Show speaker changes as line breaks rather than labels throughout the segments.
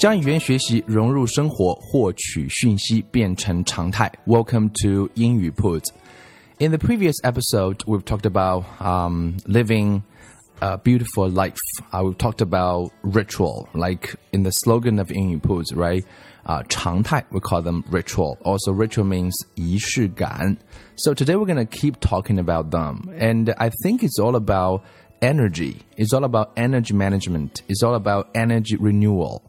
将语言学习融入生活，获取讯息变成常态。Welcome to 英语 Put. In the previous episode, we've talked about um, living a beautiful life. Uh, we've talked about ritual, like in the slogan of 英语 Put, right? Uh, 常态, we call them ritual. Also, ritual means 仪式感. So today we're going to keep talking about them. And I think it's all about energy. It's all about energy management. It's all about energy renewal.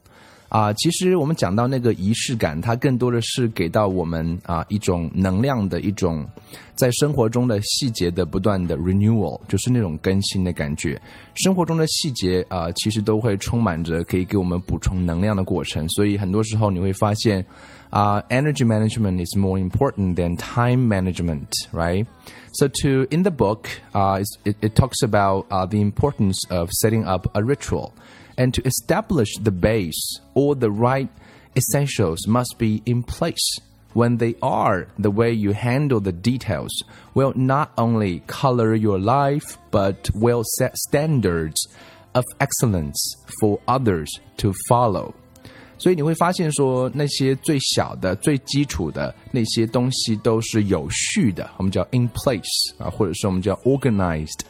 啊，其实我们讲到那个仪式感，它更多的是给到我们啊一种能量的一种，在生活中的细节的不断的 renewal，就是那种更新的感觉。生活中的细节啊，其实都会充满着可以给我们补充能量的过程。所以很多时候你会发现，啊，energy management is more important than time management, right? So to in the book, uh, it it talks about uh the importance of setting up a ritual. And to establish the base, all the right essentials must be in place. When they are, the way you handle the details will not only color your life, but will set standards of excellence for others to follow. 所以你会发现说，那些最小的、最基础的那些东西都是有序的，我们叫 in place 啊，或者是我们叫 organized。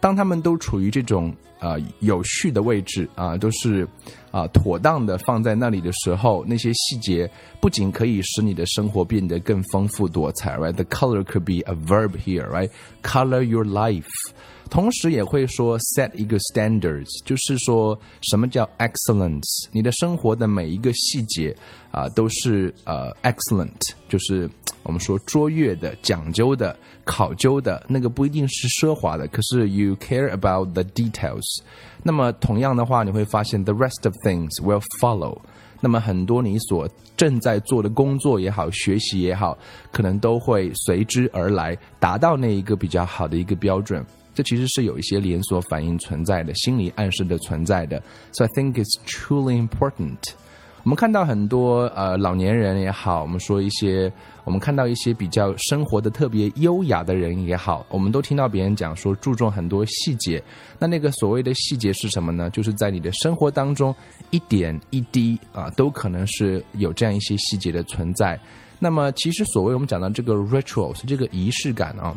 当他们都处于这种 呃有序的位置啊，都是啊妥当的放在那里的时候，那些细节不仅可以使你的生活变得更丰富多彩，right？The color could be a verb here，right？Color your life。同时也会说 set 一个 standards，就是说什么叫 excellence？你的生活的每一个细节啊，都是呃 excellent，就是我们说卓越的、讲究的、考究的那个不一定是奢华的，可是 you care about the details。那么同样的话，你会发现 the rest of things will follow。那么很多你所正在做的工作也好，学习也好，可能都会随之而来，达到那一个比较好的一个标准。这其实是有一些连锁反应存在的，心理暗示的存在的。So I think it's truly important。我们看到很多呃老年人也好，我们说一些，我们看到一些比较生活的特别优雅的人也好，我们都听到别人讲说注重很多细节。那那个所谓的细节是什么呢？就是在你的生活当中一点一滴啊，都可能是有这样一些细节的存在。那么其实所谓我们讲到这个 rituals 这个仪式感啊。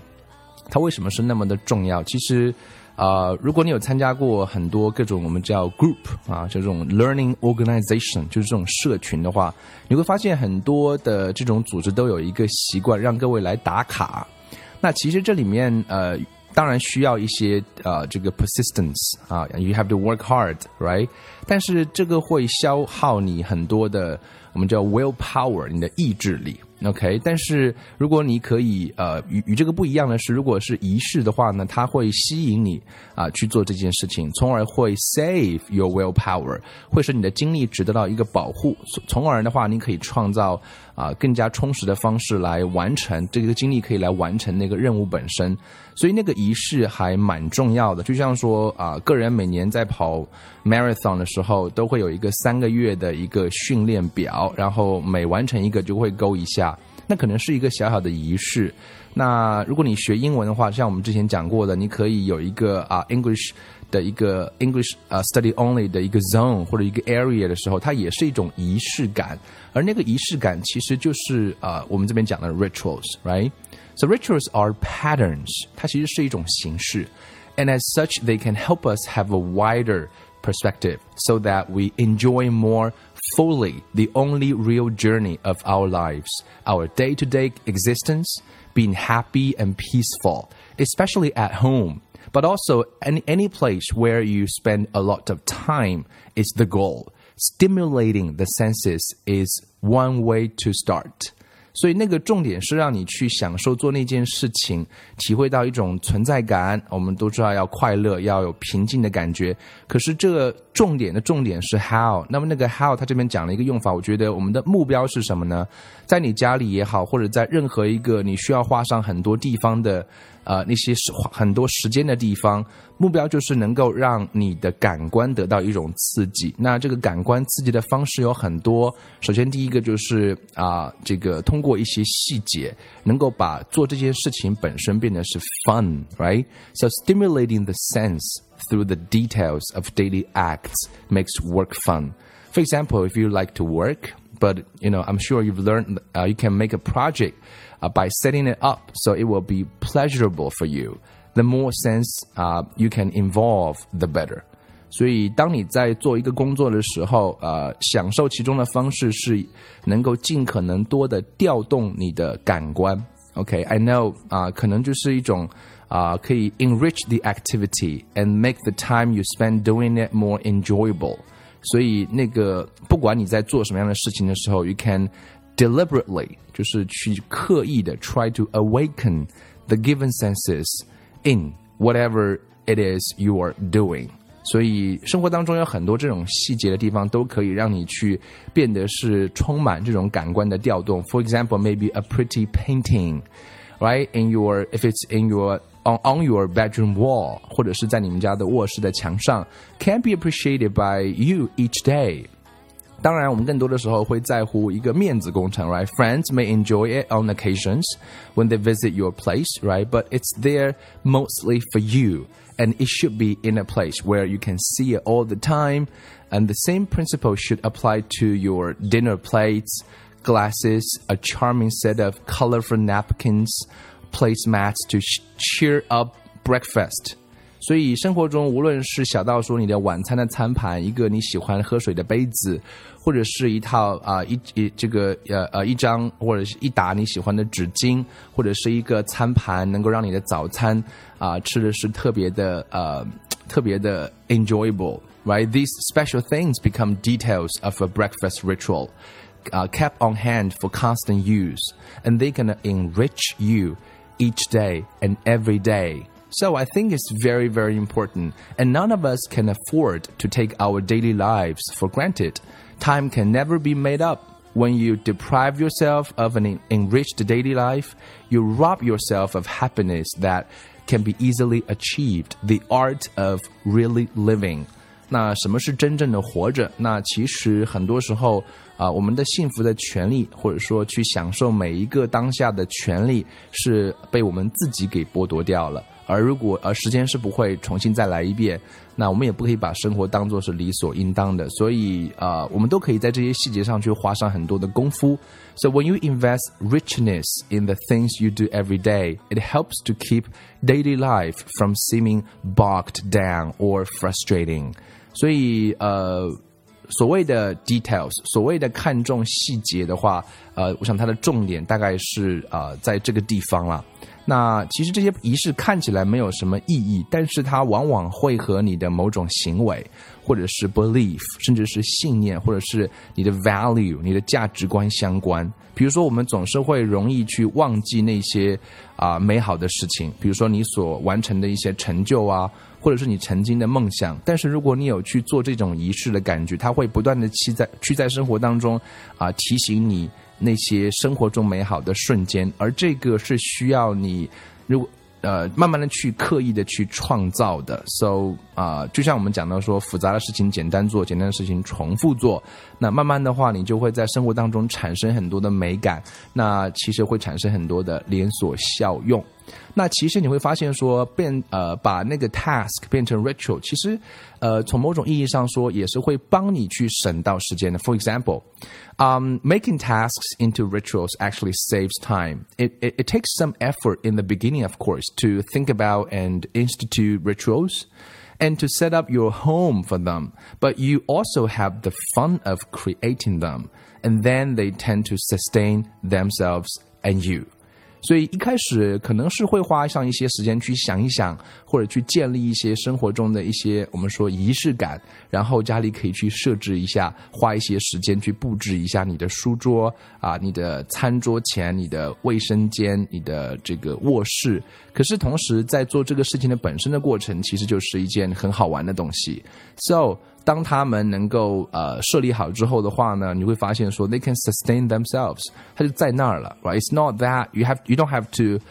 它为什么是那么的重要？其实，呃，如果你有参加过很多各种我们叫 group 啊，就这种 learning organization，就是这种社群的话，你会发现很多的这种组织都有一个习惯，让各位来打卡。那其实这里面，呃，当然需要一些呃这个 persistence 啊，you have to work hard，right？但是这个会消耗你很多的我们叫 willpower，你的意志力。OK，但是如果你可以呃与与这个不一样的是，如果是仪式的话呢，它会吸引你啊去做这件事情，从而会 save your willpower，会使你的精力值得到一个保护，从而的话，你可以创造啊更加充实的方式来完成这个经历可以来完成那个任务本身，所以那个仪式还蛮重要的。就像说啊，个人每年在跑 marathon 的时候，都会有一个三个月的一个训练表，然后每完成一个就会勾一下。那可能是一个小小的仪式。那如果你学英文的话，像我们之前讲过的，你可以有一个啊 English 的一个 English 啊 study only 的一个 zone 或者一个 area 的时候，它也是一种仪式感。而那个仪式感其实就是啊我们这边讲的 rituals，right？So rituals are patterns，它其实是一种形式。And as such, they can help us have a wider perspective so that we enjoy more fully the only real journey of our lives, our day to day existence, being happy and peaceful, especially at home. But also, any, any place where you spend a lot of time is the goal. Stimulating the senses is one way to start. 所以那个重点是让你去享受做那件事情，体会到一种存在感。我们都知道要快乐，要有平静的感觉。可是这个重点的重点是 how。那么那个 how，它这边讲了一个用法，我觉得我们的目标是什么呢？在你家里也好，或者在任何一个你需要画上很多地方的。呃，那些时很多时间的地方，目标就是能够让你的感官得到一种刺激。那这个感官刺激的方式有很多。首先，第一个就是啊，这个通过一些细节，能够把做这件事情本身变得是 fun，right？So stimulating the sense through the details of daily acts makes work fun. For example, if you like to work, but you know, I'm sure you've learned, you can make a project uh, by setting it up so it will be pleasurable for you. The more sense uh, you can involve, the better. 所以，当你在做一个工作的时候，呃，享受其中的方式是能够尽可能多的调动你的感官。OK，I、okay? know 啊、呃，可能就是一种啊、呃，可以 enrich the activity and make the time you spend doing it more enjoyable。所以，那个不管你在做什么样的事情的时候，you can deliberately 就是去刻意的 try to awaken the given senses in whatever it is you are doing。所以生活当中有很多这种细节的地方，都可以让你去变得是充满这种感官的调动。For example, maybe a pretty painting, right? In your if it's in your on on your bedroom wall，或者是在你们家的卧室的墙上，can be appreciated by you each day. 当然，我们更多的时候会在乎一个面子工程，right? Friends may enjoy it on occasions when they visit your place, right? But it's there mostly for you, and it should be in a place where you can see it all the time. And the same principle should apply to your dinner plates, glasses, a charming set of colorful napkins, placemats to cheer up breakfast. 所以生活中，无论是小到说你的晚餐的餐盘，一个你喜欢喝水的杯子，或者是一套啊一一这个呃呃一张或者是一沓你喜欢的纸巾，或者是一个餐盘，能够让你的早餐啊吃的是特别的呃特别的 enjoyable。Right, these special things become details of a breakfast ritual, uh, kept on hand for constant use, and they can enrich you each day and every day. So I think it's very, very important. And none of us can afford to take our daily lives for granted. Time can never be made up. When you deprive yourself of an enriched daily life, you rob yourself of happiness that can be easily achieved. The art of really living. 那什么是真正的活着？那其实很多时候啊、呃，我们的幸福的权利，或者说去享受每一个当下的权利，是被我们自己给剥夺掉了。 而如果而时间是不会重新再来一遍，那我们也不可以把生活当做是理所应当的。所以啊、呃，我们都可以在这些细节上去花上很多的功夫。So when you invest richness in the things you do every day, it helps to keep daily life from seeming bogged down or frustrating. 所以呃。所谓的 details，所谓的看重细节的话，呃，我想它的重点大概是呃在这个地方了。那其实这些仪式看起来没有什么意义，但是它往往会和你的某种行为，或者是 belief，甚至是信念，或者是你的 value，你的价值观相关。比如说，我们总是会容易去忘记那些啊、美好的事情，比如说你所完成的一些成就啊，或者是你曾经的梦想。但是如果你有去做这种仪式的感觉，它会不断的去在去在生活当中啊、提醒你。那些生活中美好的瞬间，而这个是需要你，如果呃慢慢的去刻意的去创造的。So 啊、就像我们讲到说，复杂的事情简单做，简单的事情重复做。那慢慢的话，你就会在生活当中产生很多的美感。那其实会产生很多的连锁效用。那其实你会发现说，变呃把那个 task 变成 ritual，其实呃从某种意义上说，也是会帮你去省到时间的。For example, um, making tasks into rituals actually saves time. It, it it takes some effort in the beginning, of course, to think about and institute rituals. And to set up your home for them, but you also have the fun of creating them, and then they tend to sustain themselves and you. 所以一开始可能是会花上一些时间去想一想，或者去建立一些生活中的一些我们说仪式感，然后家里可以去设置一下，花一些时间去布置一下你的书桌啊，你的餐桌前、你的卫生间、你的这个卧室。可是同时在做这个事情的本身的过程，其实就是一件很好玩的东西。So 当他们能够呃设立好之后的话呢，你会发现说 they can sustain themselves，它就在那儿了，right？It's not that you have you don't have to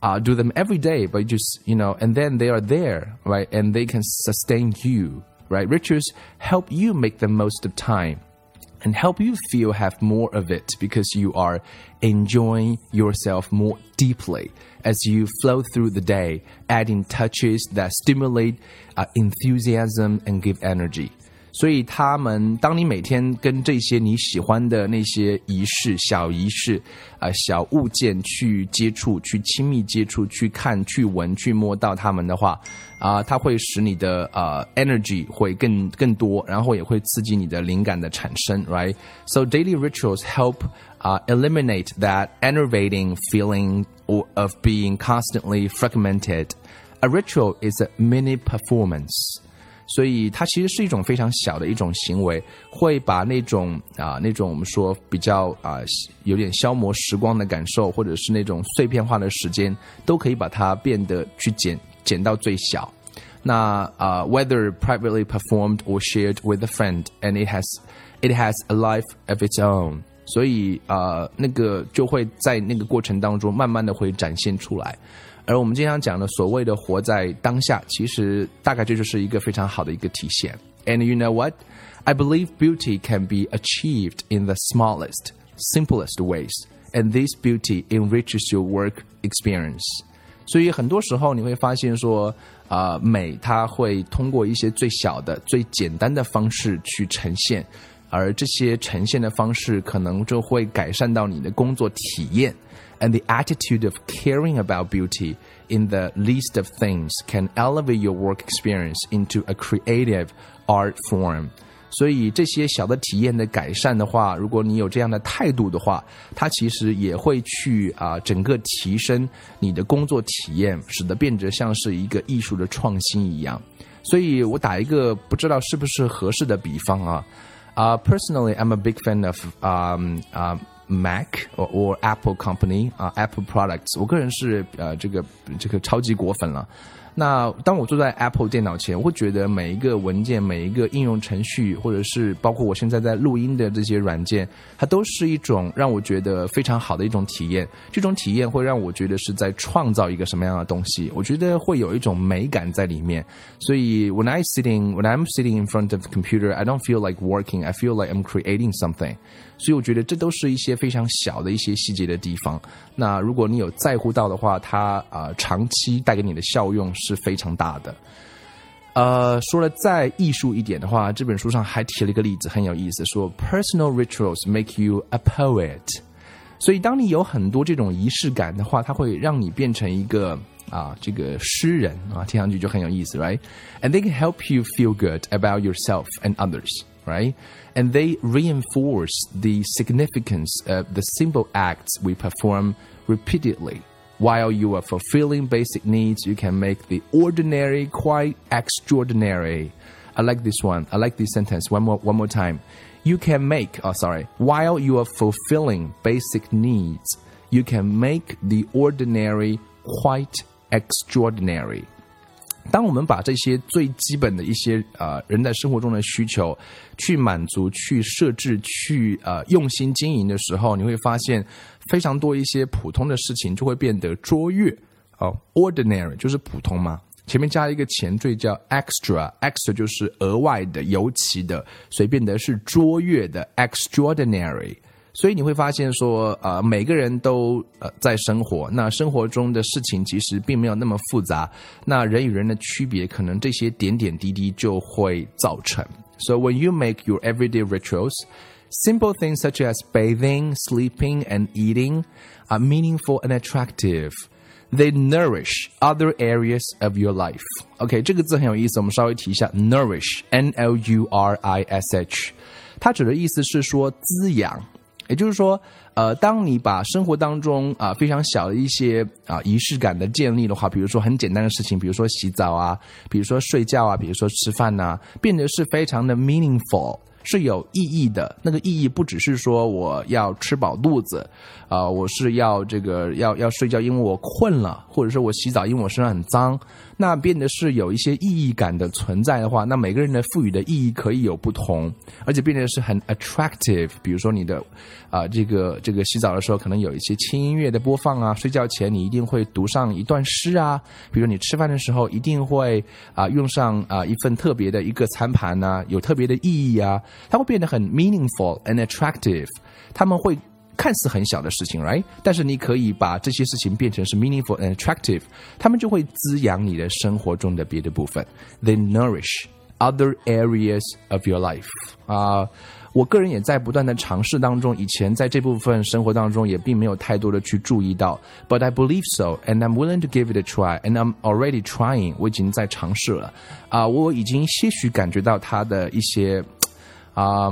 uh, do them every day, but you just you know, and then they are there, right? And they can sustain you, right? Rituals help you make the most of time and help you feel have more of it because you are enjoying yourself more deeply as you flow through the day, adding touches that stimulate uh, enthusiasm and give energy. 所以他们，当你每天跟这些你喜欢的那些仪式、小仪式、啊小物件去接触、去亲密接触、去看、去闻、去摸到它们的话，啊，它会使你的呃 energy 会更更多，然后也会刺激你的灵感的产生，right？So daily rituals help uh, eliminate that enervating feeling of being constantly fragmented. A ritual is a mini performance. 所以它其实是一种非常小的一种行为，会把那种啊那种我们说比较啊有点消磨时光的感受，或者是那种碎片化的时间，都可以把它变得去减减到最小。那啊，whether privately performed or shared with a friend，and it has it has a life of its own。所以啊，那个就会在那个过程当中慢慢的会展现出来。而我们经常讲的所谓的活在当下，其实大概这就是一个非常好的一个体现。And you know what? I believe beauty can be achieved in the smallest, simplest ways, and this beauty enriches your work experience. 所以很多时候你会发现说，啊、美它会通过一些最小的、最简单的方式去呈现，而这些呈现的方式可能就会改善到你的工作体验。and the attitude of caring about beauty in the least of things can elevate your work experience into a creative art form. 所以这些小的体验的改善的话，如果你有这样的态度的话，它其实也会去啊、呃、整个提升你的工作体验，使得变得像是一个艺术的创新一样。所以我打一个不知道是不是合适的比方啊啊、uh,，personally I'm a big fan of um um Mac or, Apple company 啊、，Apple products，我个人是呃这个这个超级果粉了。那当我坐在 Apple 电脑前，我会觉得每一个文件、每一个应用程序，或者是包括我现在在录音的这些软件，它都是一种让我觉得非常好的一种体验。这种体验会让我觉得是在创造一个什么样的东西，我觉得会有一种美感在里面。所以 when I sitting when I'm sitting in front of the computer, I don't feel like working. I feel like I'm creating something. 所以我觉得这都是一些非常小的一些细节的地方。那如果你有在乎到的话，它啊、呃、长期带给你的效用是非常大的。呃，说了再艺术一点的话，这本书上还提了一个例子，很有意思，说 personal rituals make you a poet。所以当你有很多这种仪式感的话，它会让你变成一个啊这个诗人啊，听上去就很有意思，right？And they can help you feel good about yourself and others。Right? And they reinforce the significance of the simple acts we perform repeatedly. While you are fulfilling basic needs, you can make the ordinary quite extraordinary. I like this one. I like this sentence. One more, one more time. You can make, oh, sorry. While you are fulfilling basic needs, you can make the ordinary quite extraordinary. 当我们把这些最基本的一些呃人在生活中的需求去满足、去设置、去呃用心经营的时候，你会发现非常多一些普通的事情就会变得卓越哦，ordinary 就是普通嘛，前面加一个前缀叫 extra，extra 就是额外的、尤其的，所以变得是卓越的 extraordinary。所以你会发现说，呃，每个人都呃在生活，那生活中的事情其实并没有那么复杂，那人与人的区别，可能这些点点滴滴就会造成。So when you make your everyday rituals, simple things such as bathing, sleeping, and eating are meaningful and attractive. They nourish other areas of your life. OK，这个字很有意思，我们稍微提一下，nourish，n l u r i s h，它指的意思是说滋养。 也就是说，呃，当你把生活当中啊非常小的一些啊仪式感的建立的话，比如说很简单的事情，比如说洗澡啊，比如说睡觉啊，比如说吃饭呐，变得是非常的 meaningful。是有意义的，那个意义不只是说我要吃饱肚子，啊，我是要这个要要睡觉，因为我困了，或者说我洗澡，因为我身上很脏。那变得是有一些意义感的存在的话，那每个人的赋予的意义可以有不同，而且变得是很 attractive。比如说你的啊，这个这个洗澡的时候可能有一些轻音乐的播放啊，睡觉前你一定会读上一段诗啊，比如你吃饭的时候一定会啊用上啊一份特别的一个餐盘呐，有特别的意义啊。它会变得很 meaningful and attractive，他们会看似很小的事情，right？但是你可以把这些事情变成是 meaningful and attractive，他们就会滋养你的生活中的别的部分。They nourish other areas of your life。啊，我个人也在不断的尝试当中，以前在这部分生活当中也并没有太多的去注意到，but I believe so and I'm willing to give it a try and I'm already trying。我已经在尝试了，啊，我已经些许感觉到它的一些。 啊，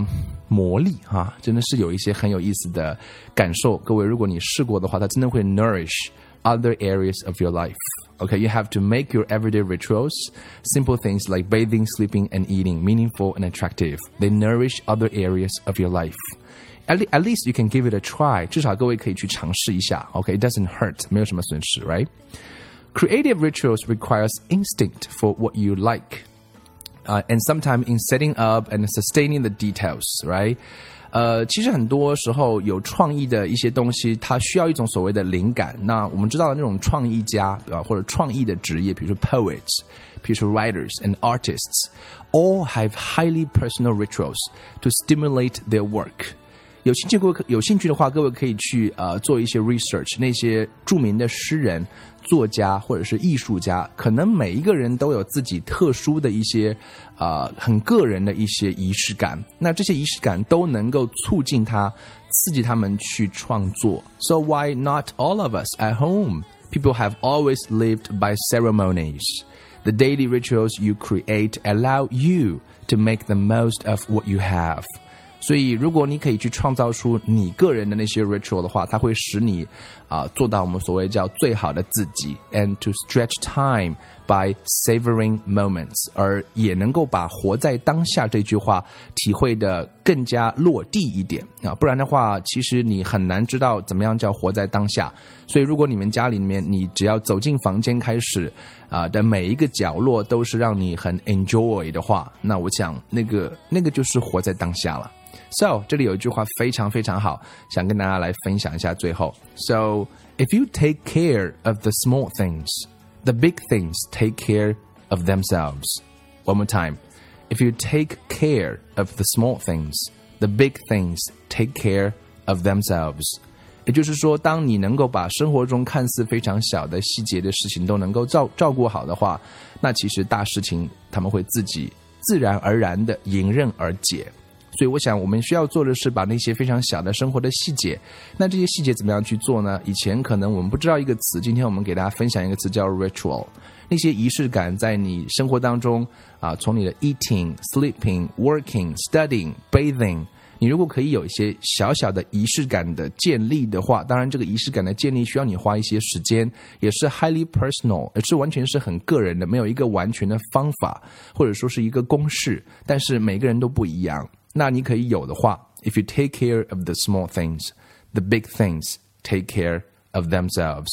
魔力哈，真的是有一些很有意思的感受。各位，如果你试过的话，它真的会 nourish other areas of your life. Okay, you have to make your everyday rituals, simple things like bathing, sleeping, and eating, meaningful and attractive. They nourish other areas of your life. At, le at least you can give it a try. 至少各位可以去尝试一下。Okay, it doesn't hurt. 没有什么损失，right? Creative rituals requires instinct for what you like uh, and sometimes in setting up and sustaining the details, right? 呃，其实很多时候有创意的一些东西，它需要一种所谓的灵感。那我们知道的那种创意家，对吧？或者创意的职业，比如说 poets，比如说 writers and artists，all have highly personal rituals to stimulate their work. 有兴趣各位有兴趣的话，各位可以去呃做一些 research。那些着名的诗人、作家或者是艺术家，可能每一个人都有自己特殊的一些啊很个人的一些仪式感。那这些仪式感都能够促进他、刺激他们去创作。So why not all of us at home? People have always lived by ceremonies. The daily rituals you create allow you to make the most of what you have. 所以，如果你可以去创造出你个人的那些 ritual 的话，它会使你啊做到我们所谓叫最好的自己，and to stretch time by savoring moments，而也能够把活在当下这句话体会的更加落地一点啊。不然的话，其实你很难知道怎么样叫活在当下。所以，如果你们家里面，你只要走进房间开始啊的每一个角落都是让你很 enjoy 的话，那我想那个那个就是活在当下了。So 这里有一句话非常非常好，想跟大家来分享一下。最后，So if you take care of the small things, the big things take care of themselves. One more time. If you take care of the small things, the big things take care of themselves. 也就是说，当你能够把生活中看似非常小的细节的事情都能够照照顾好的话，那其实大事情他们会自己自然而然的迎刃而解。 所以，我想我们需要做的是把那些非常小的生活的细节，那这些细节怎么样去做呢？以前可能我们不知道一个词，今天我们给大家分享一个词叫 ritual。那些仪式感在你生活当中啊，从你的 eating、sleeping、working、studying、bathing，你如果可以有一些小小的仪式感的建立的话，当然这个仪式感的建立需要你花一些时间，也是 highly personal，也是完全是很个人的，没有一个完全的方法或者说是一个公式，但是每个人都不一样。那你可以有的话，if you take care of the small things, the big things take care of themselves.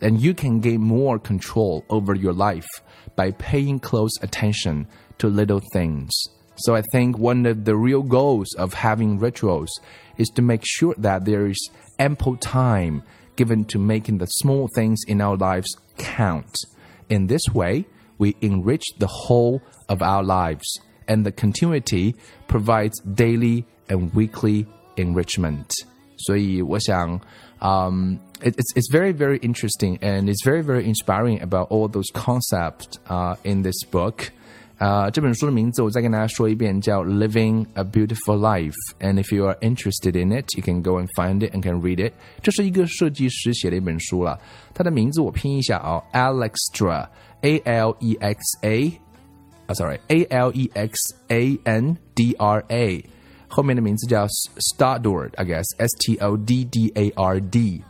And you can gain more control over your life by paying close attention to little things. So I think one of the real goals of having rituals is to make sure that there is ample time given to making the small things in our lives count. In this way, we enrich the whole of our lives and the continuity provides daily and weekly enrichment. 所以我想，um, it, it's it's very very interesting and it's very very inspiring about all those concepts uh, in this book. 啊、uh,，这本书的名字我再跟大家说一遍，叫《Living a Beautiful Life》。And if you are interested in it, you can go and find it and can read it。这是一个设计师写的一本书了。它的名字我拼一下啊、哦、，Alexandra，A L E X A 啊，sorry，A L E X A N D R A， 后面的名字叫 Stoddard，I guess，S T O D D A R D，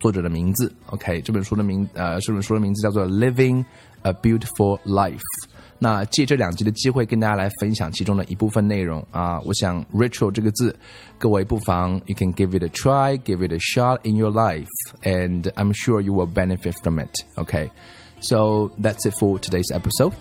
作者的名字。OK，这本书的名呃，这本书的名字叫做《Living a Beautiful Life》。那借这两集的机会，跟大家来分享其中的一部分内容啊。我想 “ritual” 这个字，各位不妨 you can give it a try, give it a shot in your life, and I'm sure you will benefit from it. Okay, so that's it for today's episode.